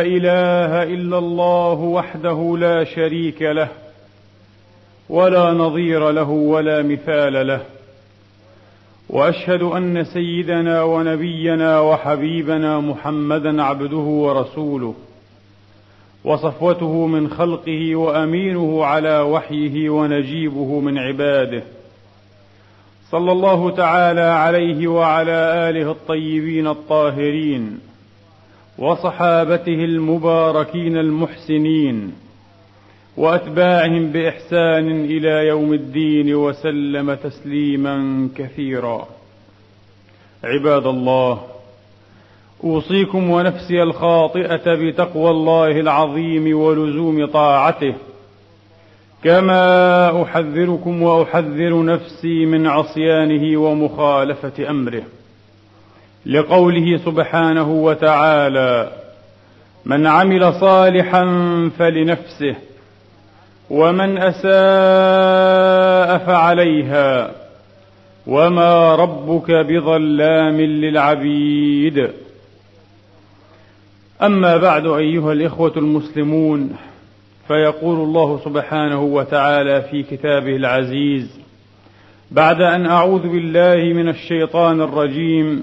إله إلا الله وحده لا شريك له ولا نظير له ولا مثال له. وأشهد أن سيدنا ونبينا وحبيبنا محمدا عبده ورسوله وصفوته من خلقه وأمينه على وحيه ونجيبه من عباده. صلى الله تعالى عليه وعلى آله الطيبين الطاهرين. وصحابته المباركين المحسنين وأتباعهم بإحسان إلى يوم الدين وسلم تسليما كثيرا. عباد الله أوصيكم ونفسي الخاطئة بتقوى الله العظيم ولزوم طاعته كما أحذركم وأحذر نفسي من عصيانه ومخالفة أمره. لقوله سبحانه وتعالى من عمل صالحا فلنفسه ومن أساء فعليها وما ربك بظلام للعبيد. أما بعد أيها الإخوة المسلمون فيقول الله سبحانه وتعالى في كتابه العزيز بعد أن أعوذ بالله من الشيطان الرجيم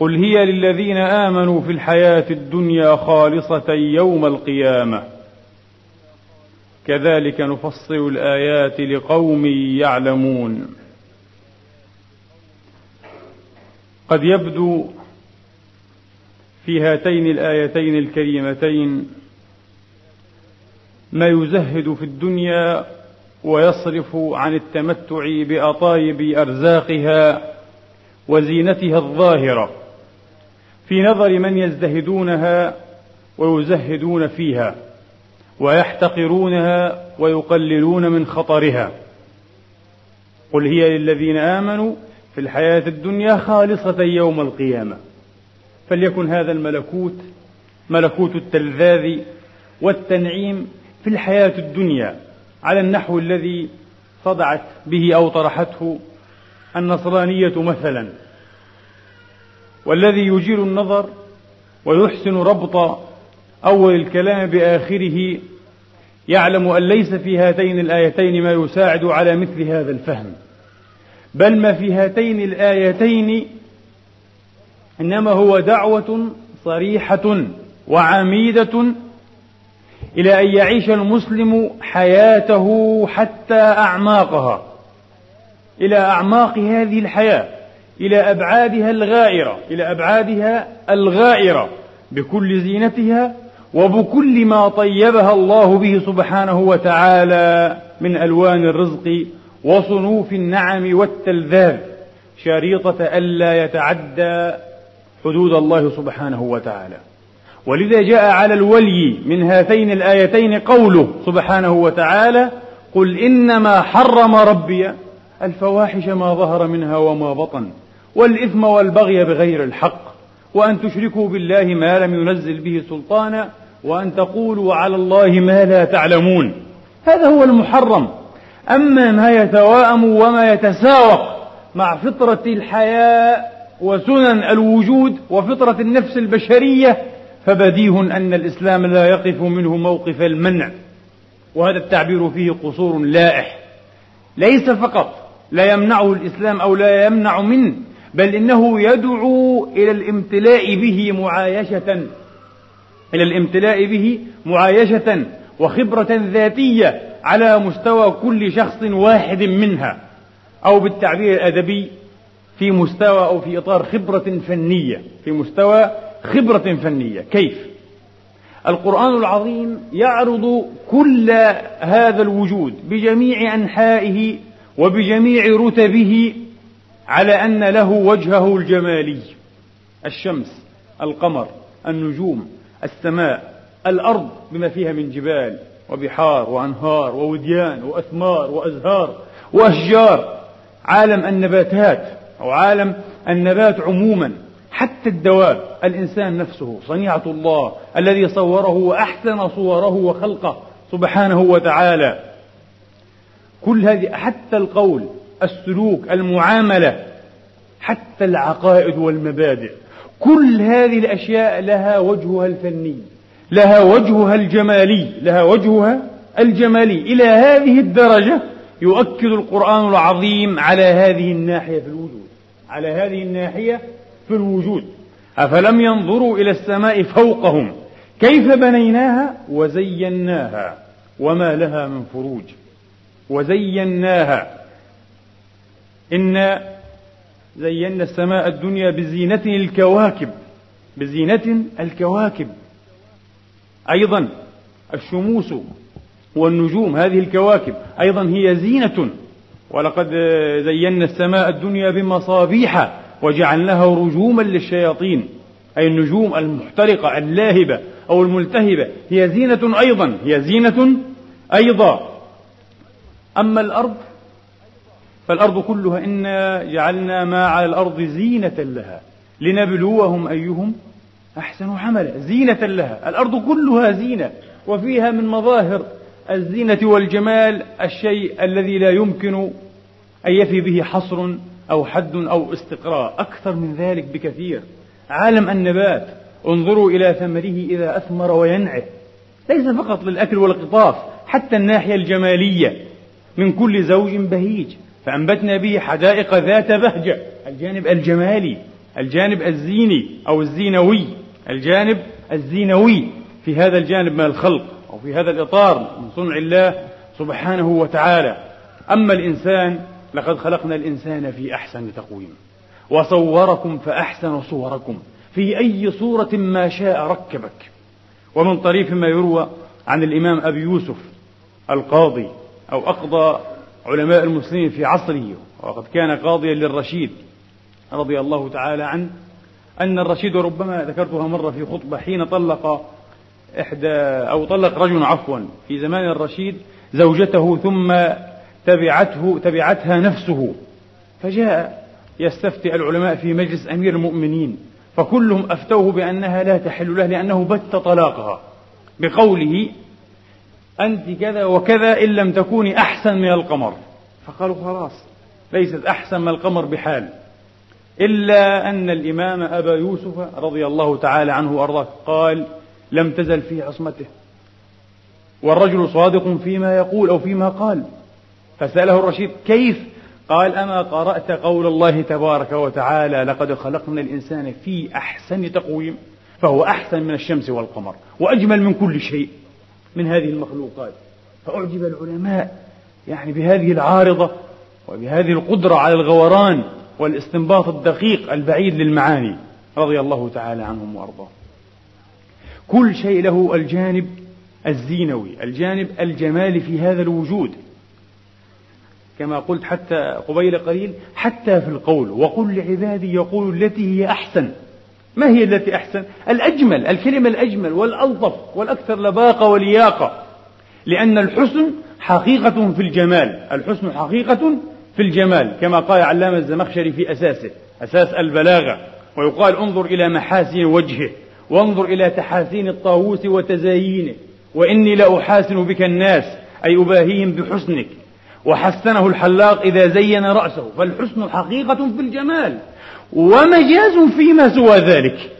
قل هي للذين آمنوا في الحياة الدنيا خالصة يوم القيامة. كذلك نفصل الآيات لقوم يعلمون. قد يبدو في هاتين الآيتين الكريمتين ما يزهد في الدنيا ويصرف عن التمتع بأطايب أرزاقها وزينتها الظاهرة. في نظر من يزدهدونها ويزهدون فيها ويحتقرونها ويقللون من خطرها. قل هي للذين آمنوا في الحياة الدنيا خالصة يوم القيامة. فليكن هذا الملكوت ملكوت التلذاذ والتنعيم في الحياة الدنيا على النحو الذي صدعت به أو طرحته النصرانية مثلا. والذي يجيل النظر ويحسن ربط أول الكلام بآخره يعلم أن ليس في هاتين الآيتين ما يساعد على مثل هذا الفهم. بل ما في هاتين الآيتين إنما هو دعوة صريحة وعميدة إلى أن يعيش المسلم حياته حتى أعماقها. إلى أعماق هذه الحياة. إلى أبعادها الغائرة إلى أبعادها الغائرة بكل زينتها وبكل ما طيبها الله به سبحانه وتعالى من ألوان الرزق وصنوف النعم والتلذاذ شريطة ألا يتعدى حدود الله سبحانه وتعالى. ولذا جاء على الولي من هاتين الآيتين قوله سبحانه وتعالى قل إنما حرم ربي الفواحش ما ظهر منها وما بطن. والإثم والبغي بغير الحق وأن تشركوا بالله ما لم ينزل به سلطانا وأن تقولوا على الله ما لا تعلمون. هذا هو المحرم. أما ما يتواءم وما يتساوق مع فطرة الحياة وسنن الوجود وفطرة النفس البشرية فبديه أن الإسلام لا يقف منه موقف المنع. وهذا التعبير فيه قصور لائح. ليس فقط لا يمنعه الإسلام أو لا يمنع منه بل إنه يدعو إلى الامتلاء به معايشة إلى الامتلاء به معايشة وخبرة ذاتية على مستوى كل شخص واحد منها أو بالتعبير الأدبي في مستوى أو في إطار خبرة فنية في مستوى خبرة فنية كيف؟ القرآن العظيم يعرض كل هذا الوجود بجميع أنحائه وبجميع رتبه على أن له وجهه الجمالي. الشمس القمر النجوم السماء الأرض بما فيها من جبال وبحار وأنهار ووديان وأثمار وأزهار وأشجار. عالم النباتات أو عالم النبات عموما. حتى الدواب الإنسان نفسه صنيعة الله الذي صوره وأحسن صوره وخلقه سبحانه وتعالى. كل هذه حتى القول السلوك المعاملة حتى العقائد والمبادئ. كل هذه الأشياء لها وجهها الفني لها وجهها الجمالي لها وجهها الجمالي. إلى هذه الدرجة يؤكد القرآن العظيم على هذه الناحية في الوجود على هذه الناحية في الوجود. أفلم ينظروا إلى السماء فوقهم كيف بنيناها؟ وزيناها. وما لها من فروج. وزيناها. إنا زينا السماء الدنيا بزينة الكواكب بزينة الكواكب. أيضا الشموس والنجوم هذه الكواكب أيضا هي زينة. ولقد زينا السماء الدنيا بمصابيح وجعلناها رجوما للشياطين. أي النجوم المحترقة اللاهبة أو الملتهبة هي زينة أيضا هي زينة أيضا. أما الأرض فالأرض كلها إنا جعلنا ما على الأرض زينة لها لنبلوهم أيهم أحسن عملا زينة لها الأرض كلها زينة وفيها من مظاهر الزينة والجمال الشيء الذي لا يمكن أن يفي به حصر أو حد أو استقراء أكثر من ذلك بكثير. عالم النبات انظروا إلى ثمره إذا أثمر وينعه. ليس فقط للأكل والقطاف حتى الناحية الجمالية من كل زوج بهيج. فأنبتنا به حدائق ذات بهجة الجانب الجمالي الجانب الزيني أو الزينوي الجانب الزينوي في هذا الجانب من الخلق أو في هذا الإطار من صنع الله سبحانه وتعالى. أما الإنسان لقد خلقنا الإنسان في أحسن تقويم. وصوركم فأحسن صوركم. في أي صورة ما شاء ركبك. ومن طريف ما يروى عن الإمام أبي يوسف القاضي أو أقضى علماء المسلمين في عصره وقد كان قاضيا للرشيد رضي الله تعالى عنه أن الرشيد ربما ذكرتها مرة في خطبة حين طلق إحدى أو طلق رجل عفوا في زمان الرشيد زوجته ثم تبعته تبعتها نفسه. فجاء يستفتي العلماء في مجلس أمير المؤمنين فكلهم أفتوه بأنها لا تحل له لأنه بت طلاقها بقوله أنت كذا وكذا إن لم تكوني أحسن من القمر. فقالوا خلاص. ليست أحسن من القمر بحال. إلا أن الإمام أبا يوسف رضي الله تعالى عنه وأرضاه قال لم تزل في عصمته. والرجل صادق فيما يقول أو فيما قال. فسأله الرشيد كيف؟ قال أما قرأت قول الله تبارك وتعالى لقد خلقنا الإنسان في أحسن تقويم فهو أحسن من الشمس والقمر وأجمل من كل شيء. من هذه المخلوقات. فأعجب العلماء يعني بهذه العارضة وبهذه القدرة على الغوران والاستنباط الدقيق البعيد للمعاني رضي الله تعالى عنهم وأرضاهم. كل شيء له الجانب الزينوي الجانب الجمالي في هذا الوجود. كما قلت حتى قبيل قليل حتى في القول وقل لعبادي يقول التي هي أحسن. ما هي التي أحسن؟ الأجمل الكلمة الأجمل والألطف والأكثر لباقة ولياقة. لأن الحسن حقيقة في الجمال الحسن حقيقة في الجمال كما قال علام الزمخشري في أساسه أساس البلاغة. ويقال انظر إلى محاسن وجهه وانظر إلى تحاسين الطاووس وتزايينه. وإني لأحاسن بك الناس أي أباهيهم بحسنك. وحسنه الحلاق إذا زين رأسه. فالحسن حقيقة في الجمال. ومجاز فيما سوى ذلك.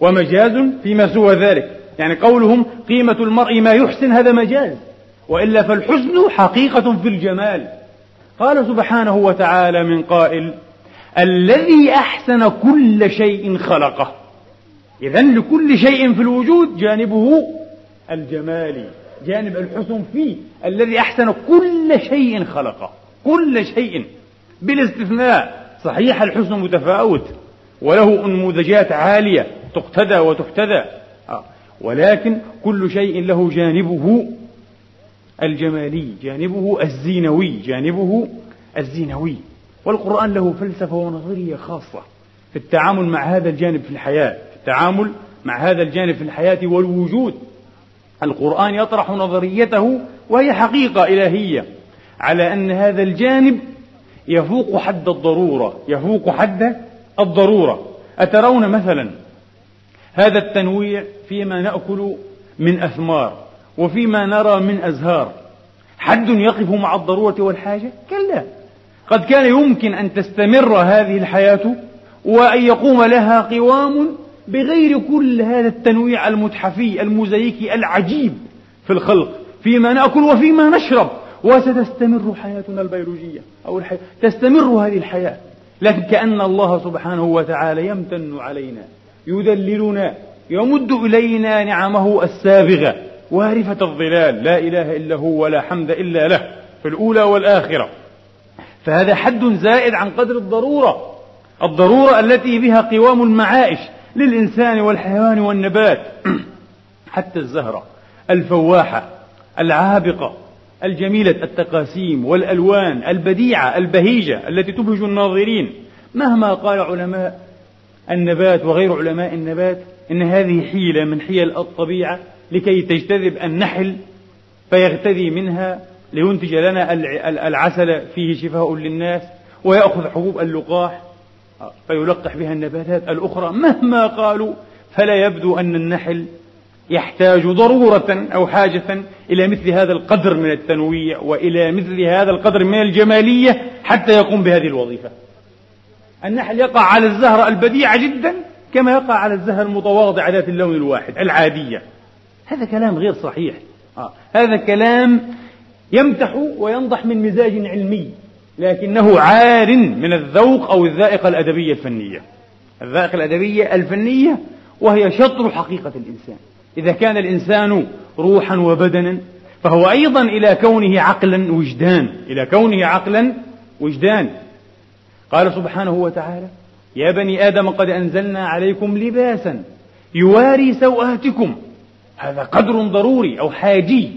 ومجاز فيما سوى ذلك. يعني قولهم قيمة المرء ما يحسن هذا مجاز. وإلا فالحسن حقيقة في الجمال. قال سبحانه وتعالى من قائل الذي أحسن كل شيء خلقه. إذا لكل شيء في الوجود جانبه الجمالي جانب الحسن فيه الذي أحسن كل شيء خلقه. كل شيء بلا استثناء صحيح الحسن متفاوت وله أنموذجات عالية تقتدى وتحتذى آه. ولكن كل شيء له جانبه الجمالي جانبه الزينوي جانبه الزينوي والقرآن له فلسفة ونظرية خاصة في التعامل مع هذا الجانب في الحياة في التعامل مع هذا الجانب في الحياة والوجود القرآن يطرح نظريته وهي حقيقة إلهية على أن هذا الجانب يفوق حد الضرورة يفوق حد الضرورة. أترون مثلا هذا التنويع فيما نأكل من أثمار وفيما نرى من أزهار. حد يقف مع الضرورة والحاجة؟ كلا. قد كان يمكن أن تستمر هذه الحياة وأن يقوم لها قوام بغير كل هذا التنويع المتحفي المزيكي العجيب في الخلق. فيما نأكل وفيما نشرب. وستستمر حياتنا البيولوجية أو الحياة تستمر هذه الحياة. لكن كأن الله سبحانه وتعالى يمتن علينا يذللنا يمد إلينا نعمه السابغة وارفة الظلال لا إله إلا هو ولا حمد إلا له في الأولى والآخرة. فهذا حد زائد عن قدر الضرورة الضرورة التي بها قوام المعائش للإنسان والحيوان والنبات. حتى الزهرة الفواحة العابقة الجميلة التقاسيم والألوان البديعة البهيجة التي تبهج الناظرين. مهما قال علماء النبات وغير علماء النبات إن هذه حيلة من حيل الطبيعة لكي تجتذب النحل فيغتذي منها لينتج لنا العسل فيه شفاء للناس ويأخذ حبوب اللقاح فيلقح بها النباتات الأخرى. مهما قالوا فلا يبدو أن النحل يحتاج ضرورة أو حاجة إلى مثل هذا القدر من التنويع وإلى مثل هذا القدر من الجمالية حتى يقوم بهذه الوظيفة. النحل يقع على الزهرة البديعة جدا كما يقع على الزهر المتواضعة ذات اللون الواحد العادية. هذا كلام غير صحيح. آه. هذا كلام يمتح وينضح من مزاج علمي لكنه عار من الذوق أو الذائقة الأدبية الفنية. الذائقة الأدبية الفنية وهي شطر حقيقة الإنسان. إذا كان الإنسان روحا وبدنا فهو أيضا إلى كونه عقلا وجدان إلى كونه عقلا وجدان قال سبحانه وتعالى يا بني آدم قد أنزلنا عليكم لباسا يواري سوآتكم. هذا قدر ضروري أو حاجي.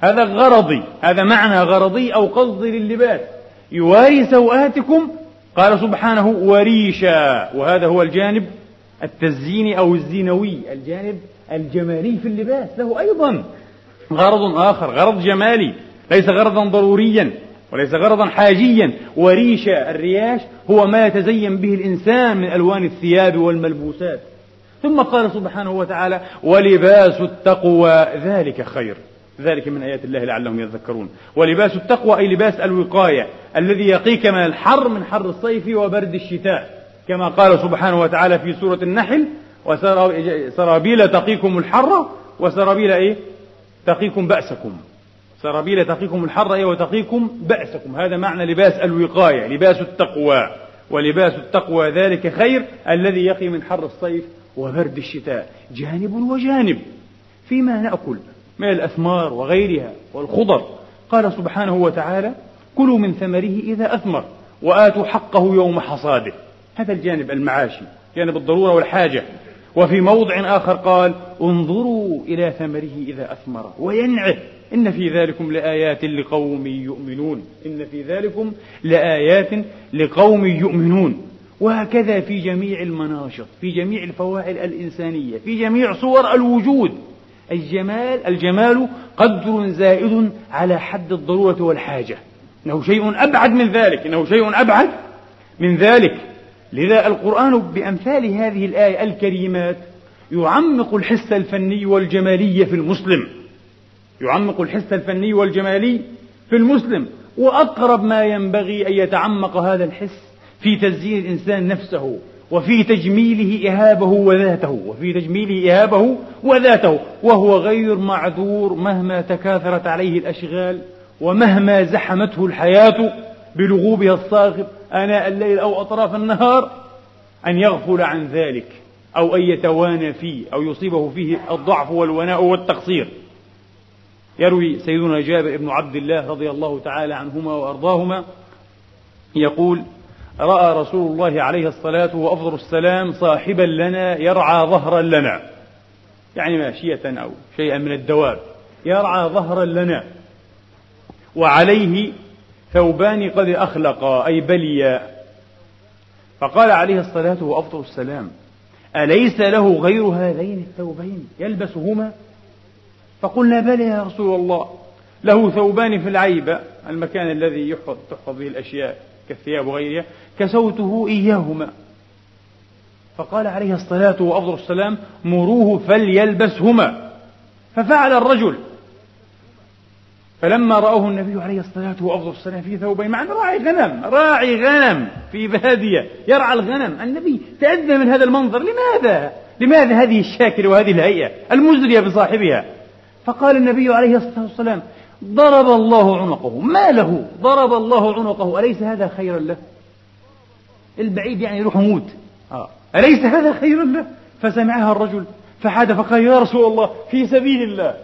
هذا غرضي. هذا معنى غرضي أو قصدي للباس يواري سوآتكم قال سبحانه وريشا. وهذا هو الجانب التزييني أو الزينوي الجانب الجمالي في اللباس له أيضا غرض آخر غرض جمالي ليس غرضا ضروريا وليس غرضا حاجيا. وريشا الرياش هو ما يتزين به الإنسان من ألوان الثياب والملبوسات. ثم قال سبحانه وتعالى ولباس التقوى ذلك خير. ذلك من آيات الله لعلهم يذكرون. ولباس التقوى أي لباس الوقاية الذي يقيك من الحر من حر الصيف وبرد الشتاء. كما قال سبحانه وتعالى في سورة النحل وسرابيل تقيكم الحر وسرابيل إيه؟ تقيكم بأسكم. سرابيل تقيكم الحر إيه وتقيكم بأسكم. هذا معنى لباس الوقاية لباس التقوى. ولباس التقوى ذلك خير الذي يقي من حر الصيف وبرد الشتاء. جانب وجانب. فيما نأكل من الأثمار وغيرها والخضر. قال سبحانه وتعالى كلوا من ثمره إذا أثمر وآتوا حقه يوم حصاده. هذا الجانب المعاشي جانب الضرورة والحاجة. وفي موضع آخر قال انظروا إلى ثمره إذا أثمر وينعه. إن في ذلكم لآيات لقوم يؤمنون. إن في ذلكم لآيات لقوم يؤمنون. وهكذا في جميع المناشط في جميع الفواعل الإنسانية في جميع صور الوجود. الجمال الجمال قدر زائد على حد الضرورة والحاجة. إنه شيء أبعد من ذلك إنه شيء أبعد من ذلك. لذا القرآن بأمثال هذه الآية الكريمات يعمق الحس الفني والجمالي في المسلم. يعمق الحس الفني والجمالي في المسلم. وأقرب ما ينبغي أن يتعمق هذا الحس في تزيين الإنسان نفسه وفي تجميله إهابه وذاته وفي تجميله إهابه وذاته. وهو غير معذور مهما تكاثرت عليه الأشغال ومهما زحمته الحياة بلغوبها الصاخب آناء الليل أو أطراف النهار أن يغفل عن ذلك أو أن يتوانى فيه أو يصيبه فيه الضعف والوناء والتقصير. يروي سيدنا جابر بن عبد الله رضي الله تعالى عنهما وأرضاهما يقول رأى رسول الله عليه الصلاة وأفضل السلام صاحبا لنا يرعى ظهرا لنا. يعني ماشية أو شيئا من الدواب. يرعى ظهرا لنا. وعليه ثوبان قد أخلقا أي بليا. فقال عليه الصلاة وأفضل السلام أليس له غير هذين الثوبين؟ يلبسهما؟ فقلنا بلى يا رسول الله له ثوبان في العيبة المكان الذي يحفظ تحفظ به الأشياء كالثياب وغيرها كسوته إياهما. فقال عليه الصلاة وأفضل السلام مروه فليلبسهما. ففعل الرجل فلما رأوه النبي عليه الصلاة وأفضل السلام في ثوبين مع راعي غنم راعي غنم في بادية يرعى الغنم. النبي تأذى من هذا المنظر. لماذا؟ لماذا هذه الشاكلة وهذه الهيئة المزرية بصاحبها؟ فقال النبي عليه الصلاة والسلام ضرب الله عنقه. ما له؟ ضرب الله عنقه. أليس هذا خيرا له؟ البعيد يعني يروح يموت. آه. أليس هذا خيرا له؟ فسمعها الرجل فحاد فقال يا رسول الله في سبيل الله.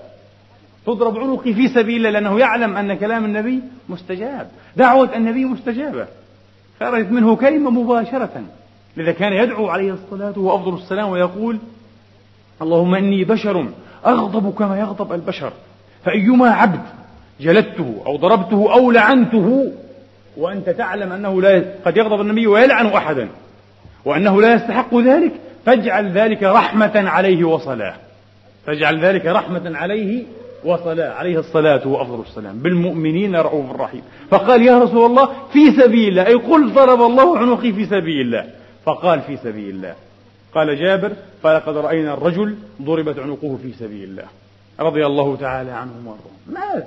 تضرب عنقي في سبيل الله لأنه يعلم أن كلام النبي مستجاب دعوة النبي مستجابة. خرجت منه كلمة مباشرة. لذا كان يدعو عليه الصلاة وأفضل السلام ويقول اللهم إني بشر أغضب كما يغضب البشر فأيما عبد جلدته أو ضربته أو لعنته وأنت تعلم أنه لا قد يغضب النبي ويلعن أحدا وأنه لا يستحق ذلك فاجعل ذلك رحمة عليه وصلاة. فاجعل ذلك رحمة عليه وصلاة عليه الصلاة وأفضل السلام. بالمؤمنين رؤوف رحيم. فقال يا رسول الله في سبيل الله. أي قل ضرب الله عنقي في سبيل الله. فقال في سبيل الله. قال جابر فلقد رأينا الرجل ضربت عنقه في سبيل الله. رضي الله تعالى عنهم وأرضاهم. ماذا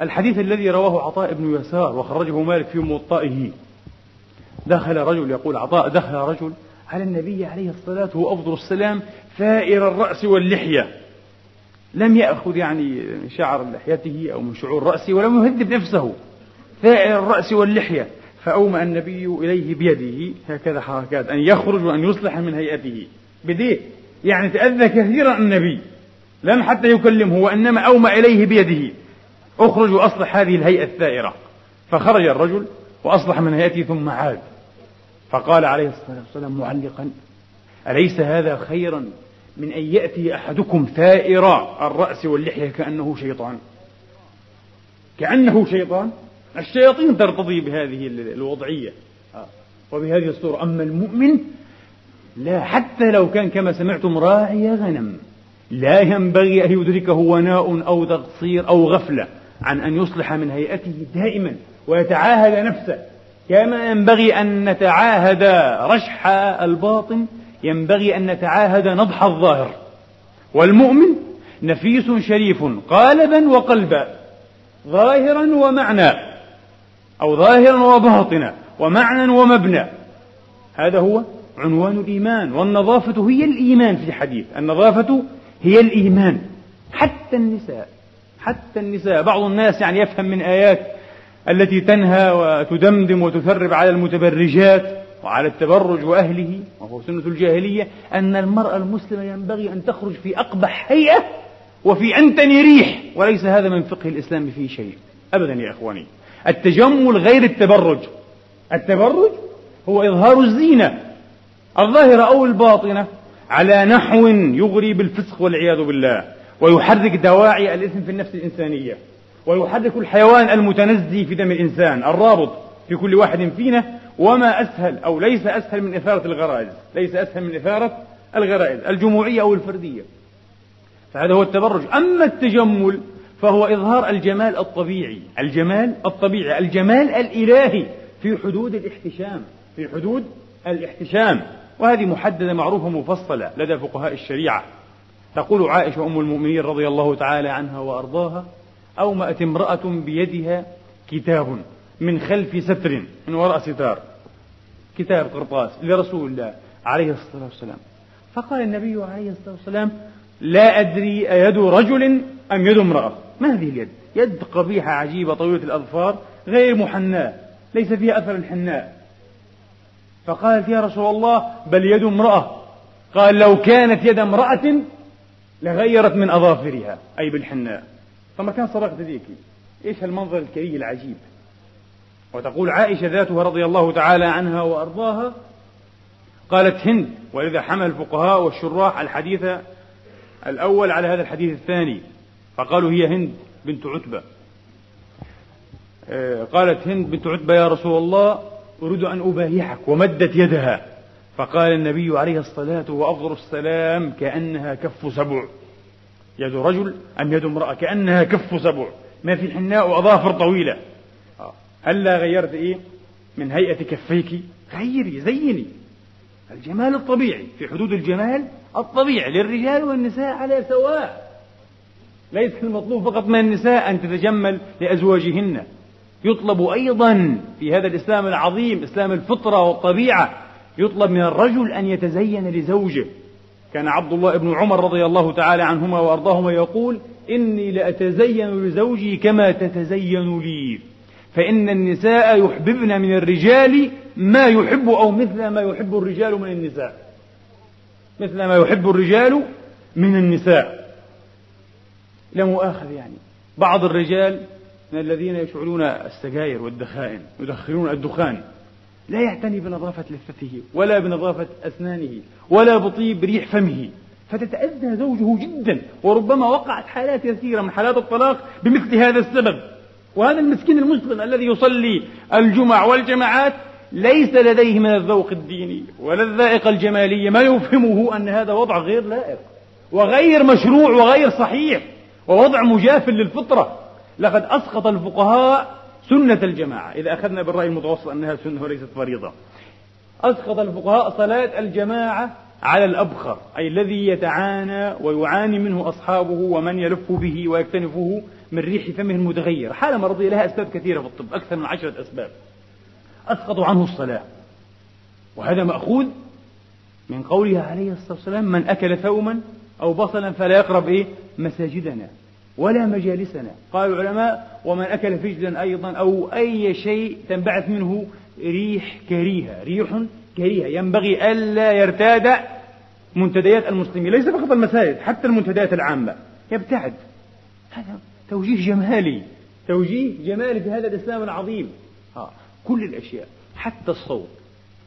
الحديث الذي رواه عطاء بن يسار وخرجه مالك في موطئه دخل رجل يقول عطاء دخل رجل على النبي عليه الصلاة وأفضل السلام ثائر الرأس واللحية. لم يأخذ يعني شعر لحيته أو من شعور رأسه ولم يهذب نفسه. ثائر الرأس واللحية. فأومأ النبي إليه بيده. هكذا حركات. أن يخرج وأن يصلح من هيئته. بديه. يعني تأذى كثيرا النبي. لم حتى يكلمه. وإنما أومأ إليه بيده. أخرج وأصلح هذه الهيئة الثائرة. فخرج الرجل وأصلح من هيئته ثم عاد. فقال عليه الصلاة والسلام معلقا. أليس هذا خيرا؟ من أن يأتي أحدكم ثائر الرأس واللحية كأنه شيطان. كأنه شيطان. الشياطين ترتضي بهذه الوضعية. آه. وبهذه الصورة. أما المؤمن لا حتى لو كان كما سمعتم راعي غنم لا ينبغي أن يدركه وناء أو تقصير أو غفلة عن أن يصلح من هيئته دائما ويتعاهد نفسه. كما ينبغي أن نتعاهد رشح الباطن ينبغي أن نتعاهد نضح الظاهر. والمؤمن نفيس شريف قالبا وقلبا ظاهرا ومعنى أو ظاهرا وباطنا ومعنى ومبنى. هذا هو عنوان الإيمان والنظافة هي الإيمان في الحديث. النظافة هي الإيمان. حتى النساء حتى النساء بعض الناس يعني يفهم من آيات التي تنهى وتدمدم وتثرب على المتبرجات. وعلى التبرج وأهله وهو سنة الجاهلية أن المرأة المسلمة ينبغي أن تخرج في أقبح هيئة وفي أنتن ريح وليس هذا من فقه الإسلام في شيء. أبدا يا إخواني. التجمل غير التبرج. التبرج هو إظهار الزينة. الظاهرة أو الباطنة. على نحو يغري بالفسق والعياذ بالله. ويحرك دواعي الإثم في النفس الإنسانية. ويحرك الحيوان المتنزي في دم الإنسان. الرابط في كل واحد فينا وما أسهل أو ليس أسهل من إثارة الغرائز ليس أسهل من إثارة الغرائز الجموعية أو الفردية. فهذا هو التبرج. أما التجمل فهو إظهار الجمال الطبيعي الجمال الطبيعي الجمال الإلهي في حدود الاحتشام في حدود الاحتشام. وهذه محددة معروفة مفصلة لدى فقهاء الشريعة. تقول عائشة أم المؤمنين رضي الله تعالى عنها وأرضاها أومأت امرأة بيدها كتاب. من خلف ستر من وراء ستار. كتاب قرطاس لرسول الله عليه الصلاة والسلام. فقال النبي عليه الصلاة والسلام لا أدري أيد رجل أم يد امرأة. ما هذه اليد؟ يد قبيحة عجيبة طويلة الأظفار غير محناة ليس فيها أثر الحناء. فقالت يا رسول الله بل يد امرأة. قال لو كانت يد امرأة لغيرت من أظافرها أي بالحناء. فما كان صدقت ذيك إيش هالمنظر الكريه العجيب؟ وتقول عائشة ذاتها رضي الله تعالى عنها وأرضاها قالت هند ولذا حمل الفقهاء والشراح الحديث الأول على هذا الحديث الثاني فقالوا هي هند بنت عتبة. آه، قالت هند بنت عتبة يا رسول الله أريد أن أبايعك ومدت يدها. فقال النبي عليه الصلاة وأفضل السلام كأنها كف سبع. يد رجل أم يد امرأة؟ كأنها كف سبع. ما في الحناء وأظافر طويلة. هلا غيرت إيه؟ من هيئة كفيك. غيري زيني. الجمال الطبيعي. في حدود الجمال الطبيعي للرجال والنساء على سواء. ليس المطلوب فقط من النساء أن تتجمل لأزواجهن. يطلب أيضا في هذا الإسلام العظيم إسلام الفطرة والطبيعة يطلب من الرجل أن يتزين لزوجه. كان عبد الله بن عمر رضي الله تعالى عنهما وأرضاهما يقول إني لأتزين لزوجي كما تتزين لي. فإن النساء يحببن من الرجال ما يحب أو مثل ما يحب الرجال من النساء. مثل ما يحب الرجال من النساء. لا مؤاخذ يعني. بعض الرجال من الذين يشعلون السجاير والدخائن يدخنون الدخان لا يعتني بنظافة لثته ولا بنظافة أسنانه ولا بطيب ريح فمه. فتتأذى زوجه جدا وربما وقعت حالات كثيرة من حالات الطلاق بمثل هذا السبب. وهذا المسكين المسلم الذي يصلي الجمع والجماعات ليس لديه من الذوق الديني ولا الذائقة الجمالية ما يفهمه أن هذا وضع غير لائق وغير مشروع وغير صحيح ووضع مجاف للفطرة. لقد أسقط الفقهاء سنة الجماعة. إذا أخذنا بالرأي المتوسط أنها سنة وليست فريضة. أسقط الفقهاء صلاة الجماعة على الأبخر أي الذي يتعانى ويعاني منه أصحابه ومن يلف به ويكتنفه من ريح فمه المتغير. حالة مرضية لها أسباب كثيرة في الطب أكثر من عشرة أسباب. أسقطوا عنه الصلاة. وهذا مأخوذ من قوله عليه الصلاة والسلام من أكل ثوما أو بصلا فلا يقرب إيه؟ مساجدنا ولا مجالسنا. قال العلماء ومن أكل فجلا أيضا أو أي شيء تنبعث منه ريح كريهة. ريح كريهة. ينبغي ألا يرتاد منتديات المسلمين. ليس فقط المساجد حتى المنتديات العامة. يبتعد. هذا توجيه جمالي. توجيه جمالي في هذا الإسلام العظيم. آه. كل الأشياء حتى الصوت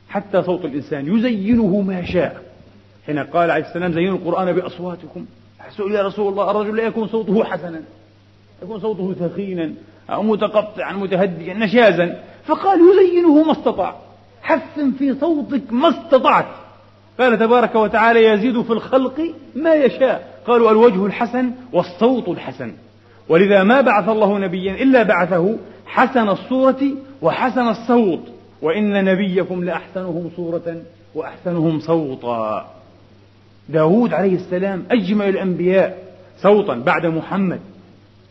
حتى صوت الإنسان يزينه ما شاء. حين قال عليه السلام زينوا القرآن بأصواتكم. سئل يا رسول الله الرجل لا يكون صوته حسنا يكون صوته ثخينا أو متقطعا متهديا نشازا. فقال يزينه ما استطاع. حسن في صوتك ما استطعت. قال تبارك وتعالى يزيد في الخلق ما يشاء. قالوا الوجه الحسن والصوت الحسن. ولذا ما بعث الله نبيا إلا بعثه حسن الصورة وحسن الصوت. وإن نبيكم لأحسنهم صورة وأحسنهم صوتا. داود عليه السلام أجمل الأنبياء صوتا بعد محمد.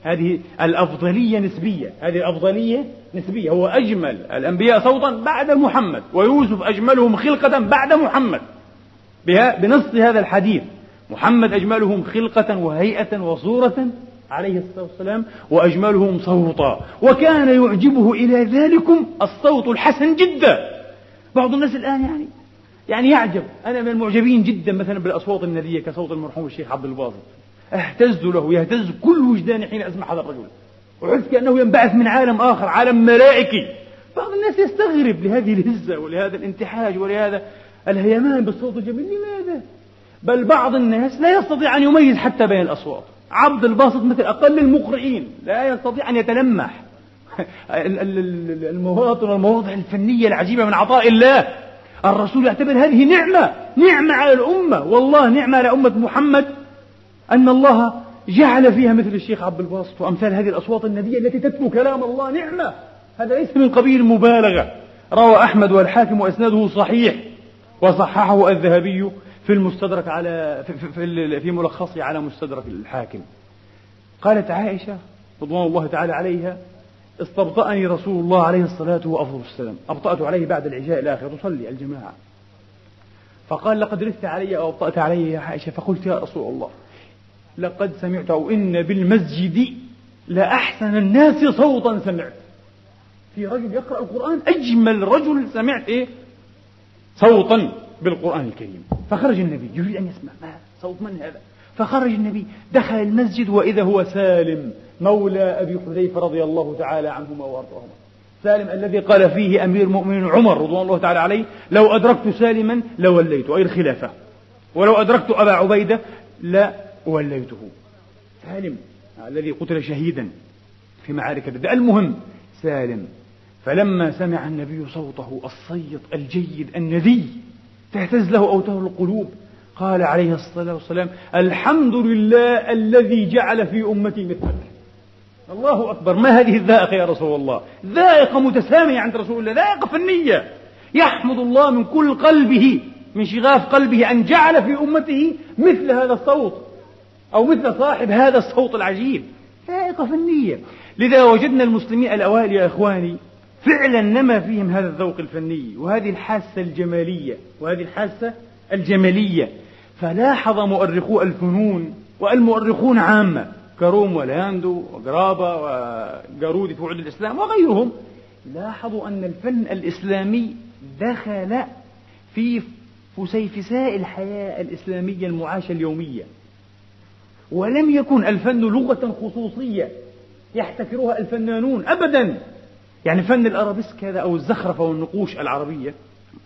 هذه الأفضلية نسبية. هذه الأفضلية نسبية. هو أجمل الأنبياء صوتا بعد محمد. ويوسف أجملهم خلقة بعد محمد. بنص هذا الحديث. محمد أجملهم خلقة وهيئة وصورة عليه الصلاة والسلام وأجملهم صوتا. وكان يعجبه إلى ذلكم الصوت الحسن جدا. بعض الناس الآن يعني يعني يعجب. أنا من المعجبين جدا مثلا بالأصوات الندية كصوت المرحوم الشيخ عبد الباسط اهتز له يهتز كل وجداني حين أسمع هذا الرجل. وحس كأنه ينبعث من عالم آخر عالم ملائكي. بعض الناس يستغرب لهذه الهزة ولهذا الانتحاج ولهذا الهيمان بالصوت الجميل. لماذا؟ بل بعض الناس لا يستطيع أن يميز حتى بين الأصوات. عبد الباسط مثل أقل المقرئين. لا يستطيع أن يتلمح. المواطن والمواضع الفنية العجيبة من عطاء الله. الرسول يعتبر هذه نعمة. نعمة على الأمة. والله نعمة على أمة محمد. أن الله جعل فيها مثل الشيخ عبد الباسط وأمثال هذه الأصوات النبية التي تتلو كلام الله. نعمة. هذا ليس من قبيل المبالغة روى أحمد والحاكم وإسناده صحيح. وصححه الذهبي في المستدرك على في, في, في ملخصه على مستدرك الحاكم. قالت عائشة رضوان الله تعالى عليها استبطأني رسول الله عليه الصلاة وأفضل السلام. أبطأت عليه بعد العشاء الآخر. تصلي الجماعة فقال لقد رثت علي أو أبطأت علي يا عائشة. فقلت يا رسول الله لقد سمعت أو إن بالمسجد لأحسن الناس صوتا سمعت. في رجل يقرأ القرآن أجمل رجل سمعت إيه؟ صوتا. بالقرآن الكريم. فخرج النبي يريد أن يسمع. ما صوت من هذا؟ فخرج النبي دخل المسجد وإذا هو سالم. مولى أبي حذيفة رضي الله تعالى عنهما وأرضاهما. سالم الذي قال فيه أمير المؤمنين عمر رضوان الله تعالى عليه لو أدركت سالما لوليت أي الخلافة. ولو أدركت أبا عبيدة لوليته سالم الذي قتل شهيدا في معارك الردة المهم سالم. فلما سمع النبي صوته الصيت الجيد الندي تهتز له أوتار القلوب. قال عليه الصلاة والسلام الحمد لله الذي جعل في أمتي مثلك الله أكبر. ما هذه الذائقة يا رسول الله؟ ذائقة متسامية عند رسول الله ذائقة فنية. يحمد الله من كل قلبه من شغاف قلبه أن جعل في أمته مثل هذا الصوت أو مثل صاحب هذا الصوت العجيب. ذائقة فنية. لذا وجدنا المسلمين الأوائل يا إخواني فعلا نما فيهم هذا الذوق الفني وهذه الحاسة الجمالية وهذه الحاسة الجمالية. فلاحظ مؤرخو الفنون والمؤرخون عامة كروم ولاندو وقرابة وقارودي في وعد الإسلام وغيرهم لاحظوا أن الفن الإسلامي دخل في فسيفساء الحياة الإسلامية المعاشة اليومية. ولم يكن الفن لغة خصوصية يحتكرها الفنانون أبدا. يعني فن الأرابيسك هذا أو الزخرفة والنقوش العربية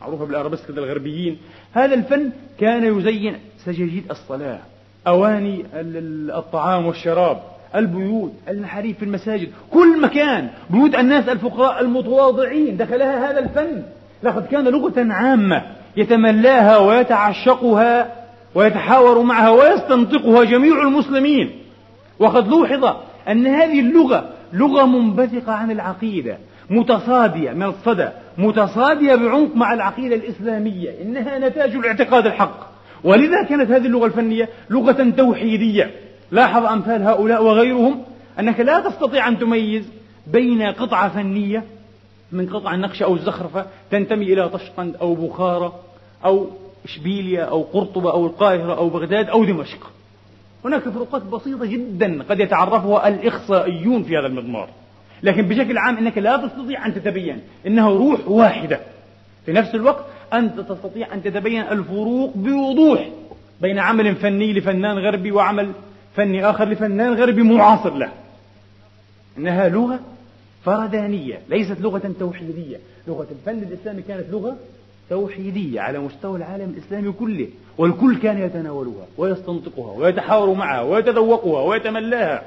معروفة بالأرابيسك الغربيين هذا الفن كان يزين سجاجيد الصلاة أواني الطعام والشراب البيوت المحاريب في المساجد كل مكان بيوت الناس الفقراء المتواضعين دخلها هذا الفن. لقد كان لغة عامة يتملاها ويتعشقها ويتحاور معها ويستنطقها جميع المسلمين. وقد لوحظ أن هذه اللغة لغة منبثقة عن العقيدة. متصادية من الصدى. متصادية بعمق مع العقيدة الإسلامية. إنها نتاج الاعتقاد الحق. ولذا كانت هذه اللغة الفنية لغة توحيدية. لاحظ أمثال هؤلاء وغيرهم أنك لا تستطيع أن تميز بين قطعة فنية من قطع النقش أو الزخرفة تنتمي إلى طشقند أو بخارى أو إشبيليا أو قرطبة أو القاهرة أو بغداد أو دمشق. هناك فروقات بسيطة جدا قد يتعرفها الإخصائيون في هذا المضمار. لكن بشكل عام أنك لا تستطيع أن تتبين إنها روح واحدة. في نفس الوقت أنت تستطيع أن تتبين الفروق بوضوح بين عمل فني لفنان غربي وعمل فني آخر لفنان غربي معاصر له. إنها لغة فردانية ليست لغة توحيدية. لغة الفن الإسلامي كانت لغة توحيدية على مستوى العالم الإسلامي كله والكل كان يتناولها ويستنطقها ويتحاور معها ويتذوقها ويتملاها.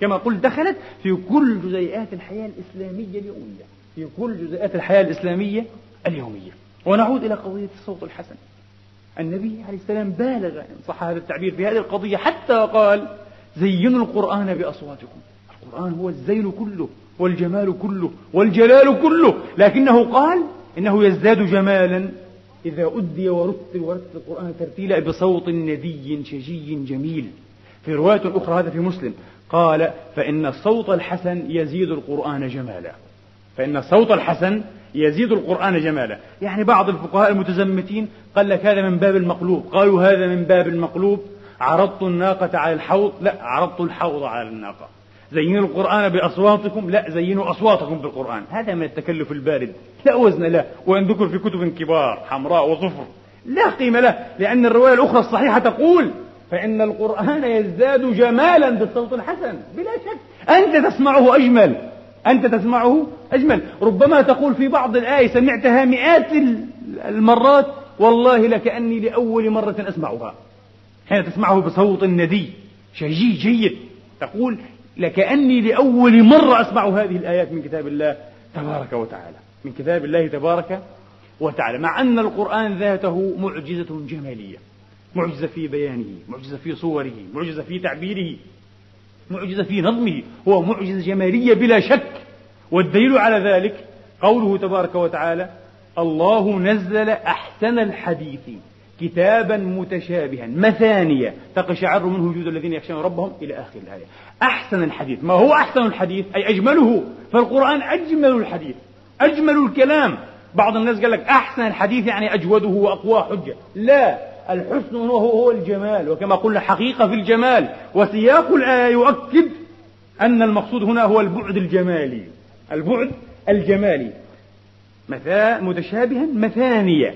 كما قلت دخلت في كل جزيئات الحياة الإسلامية اليومية. في كل جزيئات الحياة الإسلامية اليومية. ونعود إلى قضية الصوت الحسن. النبي عليه السلام بالغ إن صح هذا التعبير في هذه القضية حتى قال زينوا القرآن بأصواتكم. القرآن هو الزين كله والجمال كله والجلال كله. لكنه قال إنه يزداد جمالا إذا أدي ورتل ورتل القرآن ترتيلا بصوت ندي شجي جميل. في رواية أخرى هذا في مسلم. قال فإن الصوت الحسن يزيد القرآن جمالا. فإن الصوت الحسن يزيد القرآن جمالا. يعني بعض الفقهاء المتزمتين قال لك هذا من باب المقلوب. قالوا هذا من باب المقلوب. عرضت الناقة على الحوض. لا عرضت الحوض على الناقة. زينوا القرآن بأصواتكم. لا زينوا أصواتكم بالقرآن. هذا من التكلف البارد. لا وزن له. وإن ذكر في كتب كبار حمراء وصفر لا قيمة له. لأن الرواية الأخرى الصحيحة تقول فإن القرآن يزداد جمالا بالصوت الحسن بلا شك. أنت تسمعه أجمل. أنت تسمعه أجمل. ربما تقول في بعض الآية سمعتها مئات المرات والله لكأني لأول مرة أسمعها. حين تسمعه بصوت ندي. شجي جيد. تقول لكأني لأول مرة أسمع هذه الآيات من كتاب الله تبارك وتعالى. من كتاب الله تبارك وتعالى. مع أن القرآن ذاته معجزة جمالية. معجزة في بيانه معجزة في صوره معجزة في تعبيره معجزة في نظمه هو معجزة جمالية بلا شك. والدليل على ذلك قوله تبارك وتعالى الله نزل أحسن الحديث كتابا متشابها. مثانية تقشعر منه وجود الذين يخشون ربهم إلى آخر الآية. أحسن الحديث. ما هو أحسن الحديث؟ أي أجمله. فالقرآن أجمل الحديث. أجمل الكلام. بعض الناس قال لك أحسن الحديث يعني أجوده وأقوى حجة. لا. الحسن هو هو الجمال. وكما قلنا حقيقة في الجمال. وسياق الآية يؤكد أن المقصود هنا هو البعد الجمالي. البعد الجمالي. مثا متشابها مثانية.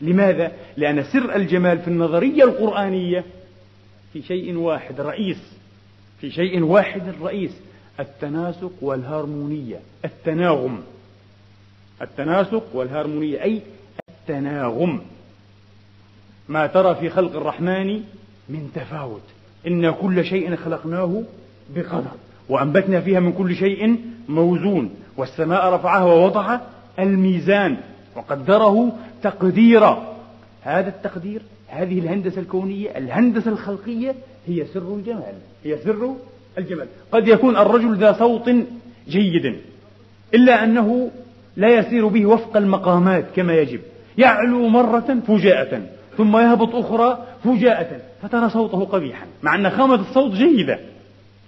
لماذا؟ لأن سر الجمال في النظرية القرآنية في شيء واحد رئيس. في شيء واحد رئيس التناسق والهارمونية. التناغم. التناسق والهارمونية. أي التناغم. ما ترى في خلق الرحمن من تفاوت. إن كل شيء خلقناه بقدر وأنبتنا فيها من كل شيء موزون والسماء رفعها ووضع الميزان وقدره تقديرا. هذا التقدير هذه الهندسة الكونية الهندسة الخلقية هي سر الجمال هي سر الجمال. قد يكون الرجل ذا صوت جيد إلا أنه لا يسير به وفق المقامات كما يجب. يعلو مرة فجاءة. ثم يهبط أخرى فجاءة فترى صوته قبيحا مع أن خامة الصوت جيدة.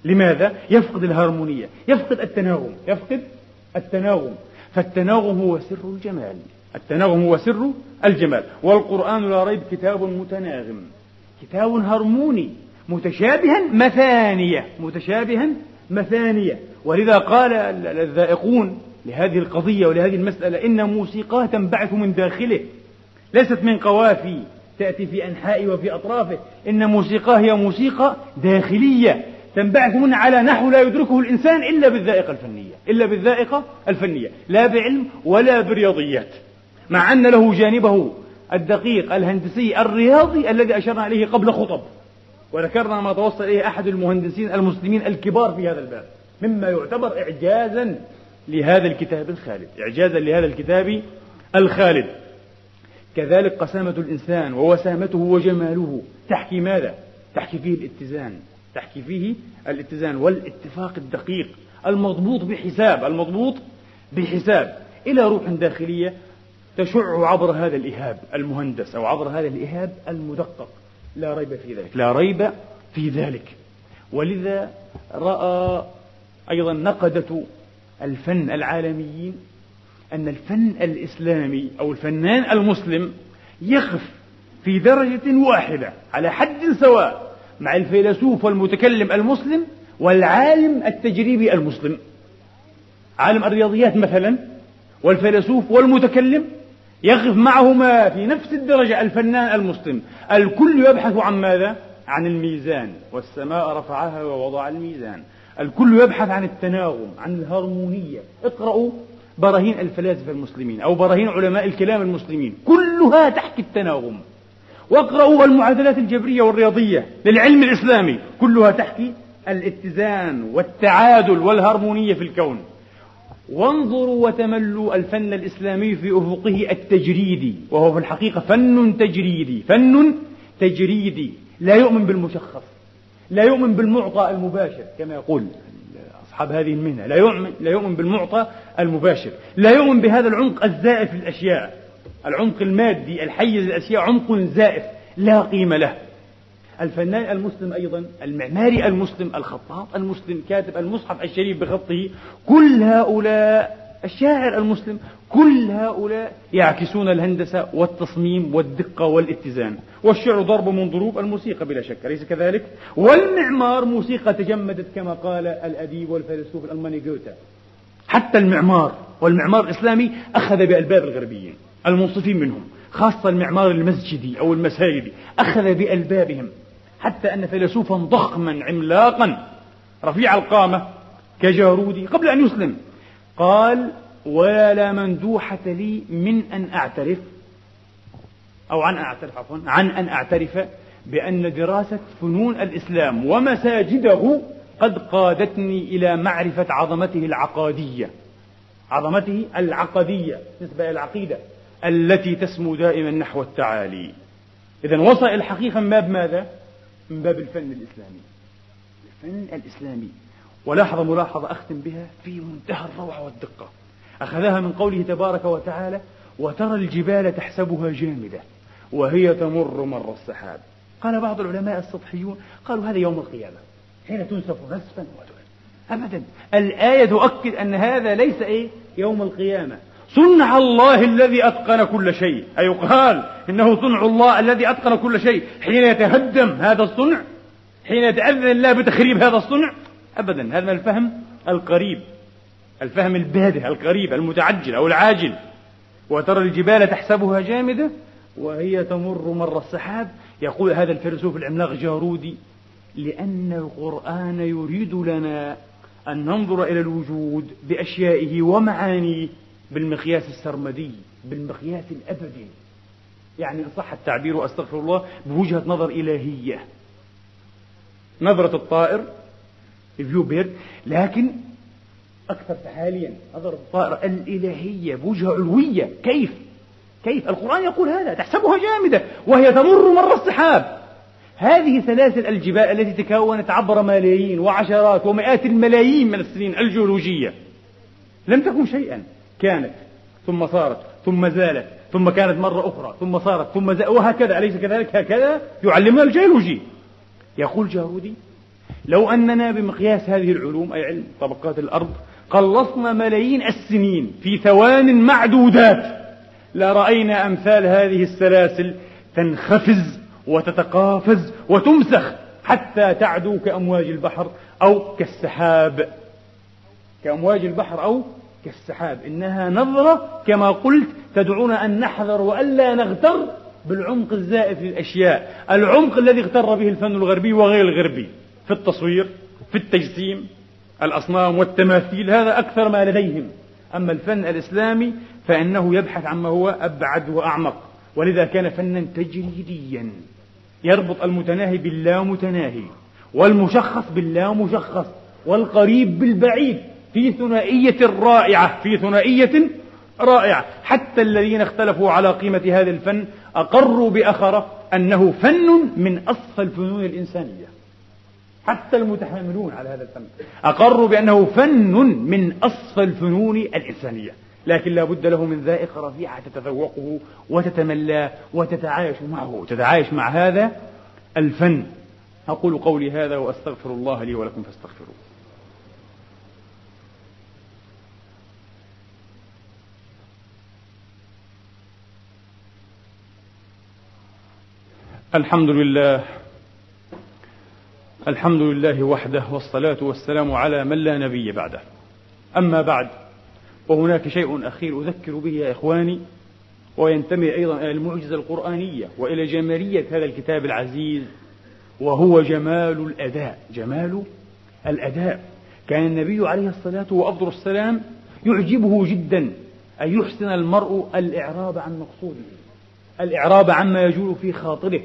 لماذا؟ يفقد الهارمونية يفقد التناغم يفقد التناغم. فالتناغم هو سر الجمال التناغم هو سر الجمال. والقرآن لا ريب كتاب متناغم كتاب هرموني متشابها مثانية متشابها مثانية. ولذا قال الذائقون لهذه القضية ولهذه المسألة إن موسيقاة تنبعث من داخله ليست من قوافي. تأتي في أنحائه وفي أطرافه. إن موسيقاه هي موسيقى داخلية. تنبعث منها على نحو لا يدركه الإنسان إلا بالذائقة الفنية. إلا بالذائقة الفنية. لا بعلم ولا برياضيات. مع أن له جانبه الدقيق الهندسي الرياضي الذي أشرنا إليه قبل خطب. وذكرنا ما توصل إليه أحد المهندسين المسلمين الكبار في هذا الباب. مما يعتبر إعجازا لهذا الكتاب الخالد. إعجازا لهذا الكتاب الخالد. كذلك قسامة الإنسان ووسامته وجماله. تحكي ماذا؟ تحكي فيه الاتزان. تحكي فيه الاتزان والاتفاق الدقيق. المضبوط بحساب المضبوط بحساب. إلى روح داخلية تشع عبر هذا الإهاب المهندس أو عبر هذا الإهاب المدقق. لا ريب في ذلك. لا ريب في ذلك. ولذا رأى أيضا نقدة الفن العالميين أن الفن الإسلامي أو الفنان المسلم يقف في درجة واحدة على حد سواء مع الفيلسوف والمتكلم المسلم والعالم التجريبي المسلم. عالم الرياضيات مثلا والفيلسوف والمتكلم يقف معهما في نفس الدرجة الفنان المسلم. الكل يبحث عن ماذا؟ عن الميزان والسماء رفعها ووضع الميزان. الكل يبحث عن التناغم عن الهرمونية. اقرأوا براهين الفلاسفة المسلمين أو براهين علماء الكلام المسلمين كلها تحكي التناغم. واقرأوا المعادلات الجبرية والرياضية للعلم الإسلامي كلها تحكي الاتزان والتعادل والهرمونية في الكون. وانظروا وتملوا الفن الإسلامي في أفقه التجريدي وهو في الحقيقة فن تجريدي فن تجريدي لا يؤمن بالمشخص لا يؤمن بالمعطى المباشر كما يقول أصحاب هذه المهنة. لا يؤمن, لا يؤمن بالمعطى المباشر. لا يؤمن بهذا العمق الزائف للأشياء. العمق المادي الحيز للأشياء عمق زائف لا قيمة له. الفنان المسلم أيضا المعماري المسلم الخطاط المسلم كاتب المصحف الشريف بخطه كل هؤلاء الشاعر المسلم كل هؤلاء يعكسون الهندسة والتصميم والدقة والاتزان. والشعر ضرب من ضروب الموسيقى بلا شك أليس كذلك؟ والمعمار موسيقى تجمدت كما قال الأديب والفيلسوف الألماني جوتا. حتى المعمار والمعمار الإسلامي أخذ بألباب الغربيين المنصفين منهم خاصة المعمار المسجدي أو المساجدي أخذ بألبابهم. حتى أن فيلسوفا ضخما عملاقا رفيع القامة كجارودي قبل أن يسلم قال ولا مندوحة لي من أن أعترف. أو عن أعترف عفوا عن أن أعترف بأن دراسة فنون الإسلام ومساجده قد قادتني إلى معرفة عظمته العقادية عظمته العقدية نسبة إلى العقيدة التي تسمو دائما نحو التعالي. إذا وصل الحقيقة من باب ماذا؟ من باب الفن الإسلامي. الفن الإسلامي. ولاحظ ملاحظة أختم بها في منتهى الروعة والدقة. أخذها من قوله تبارك وتعالى وترى الجبال تحسبها جامدة وهي تمر مر السحاب. قال بعض العلماء السطحيون قالوا هذا يوم القيامة حين تنسف نسفا أبدا. الآية تؤكد أن هذا ليس إيه؟ يوم القيامة. صنع الله الذي أتقن كل شيء. أي يقال إنه صنع الله الذي أتقن كل شيء. حين يتهدم هذا الصنع حين يتأذن الله بتخريب هذا الصنع أبدا. هذا الفهم القريب الفهم البادئ القريب المتعجل أو العاجل. وترى الجبال تحسبها جامدة وهي تمر مر السحاب. يقول هذا الفيلسوف العملاق جارودي لأن القرآن يريد لنا أن ننظر إلى الوجود بأشيائه ومعانيه بالمقياس السرمدي بالمقياس الأبدي. يعني إن صح التعبير وأستغفر الله بوجهة نظر إلهية. نظرة الطائر فيو بيرد لكن أكثر حاليا نظرة الطائر الإلهية بوجهة علوية كيف؟ كيف؟ القرآن يقول هذا تحسبها جامدة وهي تمر مر السحاب. هذه سلاسل الجبال التي تكونت عبر ملايين وعشرات ومئات الملايين من السنين الجيولوجية. لم تكن شيئا. كانت ثم صارت ثم زالت ثم كانت مرة أخرى ثم صارت ثم زالت وهكذا أليس كذلك؟ هكذا يعلمنا الجيولوجي. يقول جارودي لو أننا بمقياس هذه العلوم أي علم طبقات الأرض قلصنا ملايين السنين في ثوان معدودات لرأينا أمثال هذه السلاسل تنخفز وتتقافز وتمسخ حتى تعدو كأمواج البحر أو كالسحاب. كأمواج البحر أو كالسحاب. إنها نظرة كما قلت تدعونا أن نحذر وألا نغتر بالعمق الزائف للأشياء. العمق الذي اغتر به الفن الغربي وغير الغربي. في التصوير في التجسيم الأصنام والتماثيل هذا أكثر ما لديهم. أما الفن الإسلامي فإنه يبحث عما هو أبعد وأعمق. ولذا كان فنا تجريديا يربط المتناهي باللا متناهي والمشخص باللا مشخص والقريب بالبعيد في ثنائية رائعة في ثنائية رائعة. حتى الذين اختلفوا على قيمة هذا الفن أقروا بأخرة أنه فن من أصفى الفنون الإنسانية. حتى المتحاملون على هذا الفن أقروا بأنه فن من أصفى الفنون الإنسانية لكن لا بد له من ذائقة رفيعة تتذوقه وتتملى وتتعايش معه. تتعايش مع هذا الفن. أقول قولي هذا وأستغفر الله لي ولكم فاستغفروه. الحمد لله الحمد لله وحده والصلاة والسلام على من لا نبي بعده. أما بعد وهناك شيء أخير أذكر به يا إخواني وينتمي أيضا إلى المعجزة القرآنية وإلى جمالية هذا الكتاب العزيز وهو جمال الأداء. جمال الأداء. كان النبي عليه الصلاة وأفضل السلام يعجبه جدا أن يحسن المرء الإعراب عن مقصوده الإعراب عما يجول في خاطره.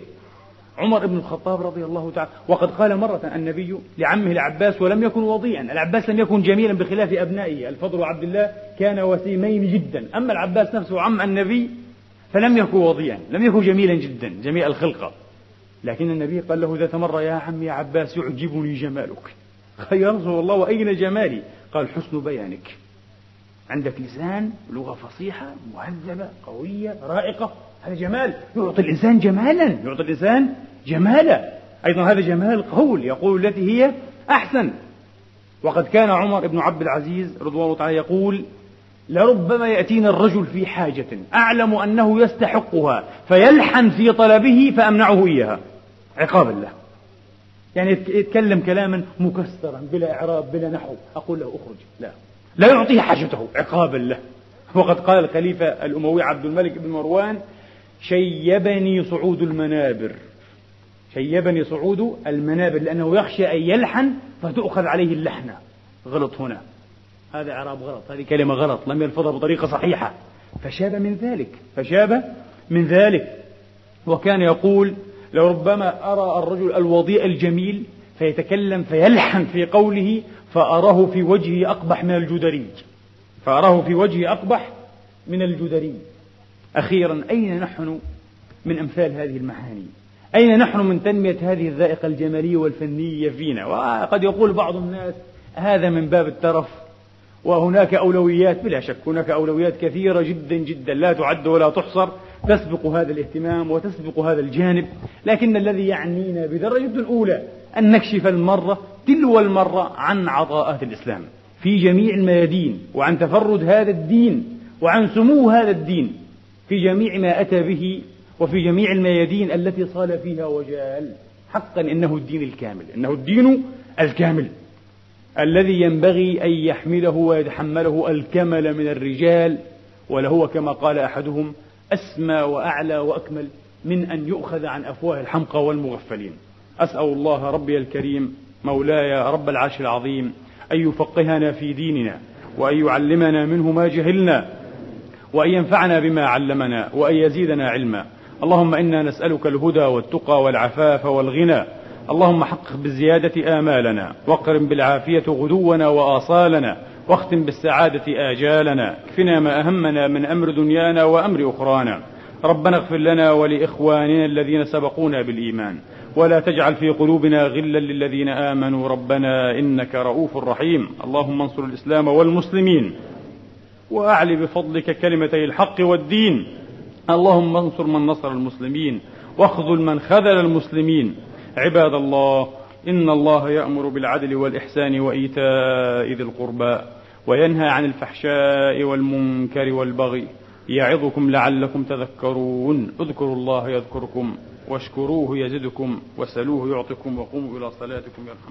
عمر بن الخطاب رضي الله تعالى وقد قال مرة النبي لعمه العباس ولم يكن وضيئا العباس لم يكن جميلا بخلاف أبنائه الفضل وعبد الله كان وسيمين جدا أما العباس نفسه عم النبي فلم يكن وضيئا لم يكن جميلا جدا جميل الخلقة. لكن النبي قال له ذات مرة يا عم يا عباس يعجبني جمالك. قال يا رسول الله وأين جمالي؟ قال حسن بيانك. عندك لسان لغة فصيحة مهذبة قوية رائقة. هذا جمال. يعطي الإنسان جمالا. يعطي الإنسان جمالا. أيضا هذا جمال القول يقول التي هي أحسن. وقد كان عمر بن عبد العزيز رضوان الله تعالى يقول لربما يأتينا الرجل في حاجة أعلم أنه يستحقها فيلحن في طلبه فأمنعه إياها. عقابا له يعني يتكلم كلاما مكسرا بلا إعراب بلا نحو. أقول له أخرج. لا. لا يعطيه حاجته. عقابا له وقد قال الخليفة الأموي عبد الملك بن مروان شيبني صعود المنابر. شيبني صعود المنابر لأنه يخشى أن يلحن فتؤخذ عليه اللحنة غلط هنا. هذا إعراب غلط هذه كلمة غلط لم يلفظها بطريقة صحيحة. فشاب من ذلك فشاب من ذلك. وكان يقول لربما أرى الرجل الوضيء الجميل فيتكلم فيلحن في قوله فأراه في وجهه أقبح من الجدري فأراه في وجهه أقبح من الجدري أخيرا أين نحن من أمثال هذه المعاني؟ أين نحن من تنمية هذه الذائقة الجمالية والفنية فينا؟ وقد يقول بعض الناس هذا من باب الترف. وهناك أولويات بلا شك هناك أولويات كثيرة جدا جدا. لا تعد ولا تحصر. تسبق هذا الاهتمام وتسبق هذا الجانب. لكن الذي يعنينا بدرجة الأولى أن نكشف المرة تلو المرة عن عطاءات الإسلام في جميع الميادين وعن تفرد هذا الدين وعن سمو هذا الدين في جميع ما أتى به وفي جميع الميادين التي صال فيها وجال حقا إنه الدين الكامل إنه الدين الكامل الذي ينبغي أن يحمله ويتحمله الكمل من الرجال ولهو كما قال أحدهم أسمى وأعلى وأكمل من أن يؤخذ عن أفواه الحمقى والمغفلين. أسأل الله ربي الكريم مولاي رب العرش العظيم أن يفقهنا في ديننا وأن يعلمنا منه ما جهلنا وأن ينفعنا بما علمنا وأن يزيدنا علما. اللهم إنا نسألك الهدى والتقى والعفاف والغنى. اللهم حقق بالزيادة آمالنا واقرم بالعافية غدونا وآصالنا واختم بالسعادة آجالنا. اكفنا ما أهمنا من أمر دنيانا وأمر أخرانا. ربنا اغفر لنا ولإخواننا الذين سبقونا بالإيمان. ولا تجعل في قلوبنا غلا للذين آمنوا ربنا إنك رؤوف رحيم. اللهم انصر الإسلام والمسلمين وأعل بفضلك كلمتي الحق والدين. اللهم انصر من نصر المسلمين واخذل من خذل المسلمين. عباد الله إن الله يأمر بالعدل والإحسان وإيتاء ذي القربى وينهى عن الفحشاء والمنكر والبغي. يعظكم لعلكم تذكرون. اذكروا الله يذكركم. واشكروه يزدكم وسلوه يعطكم وقوموا إلى صلاتكم يرحمكم.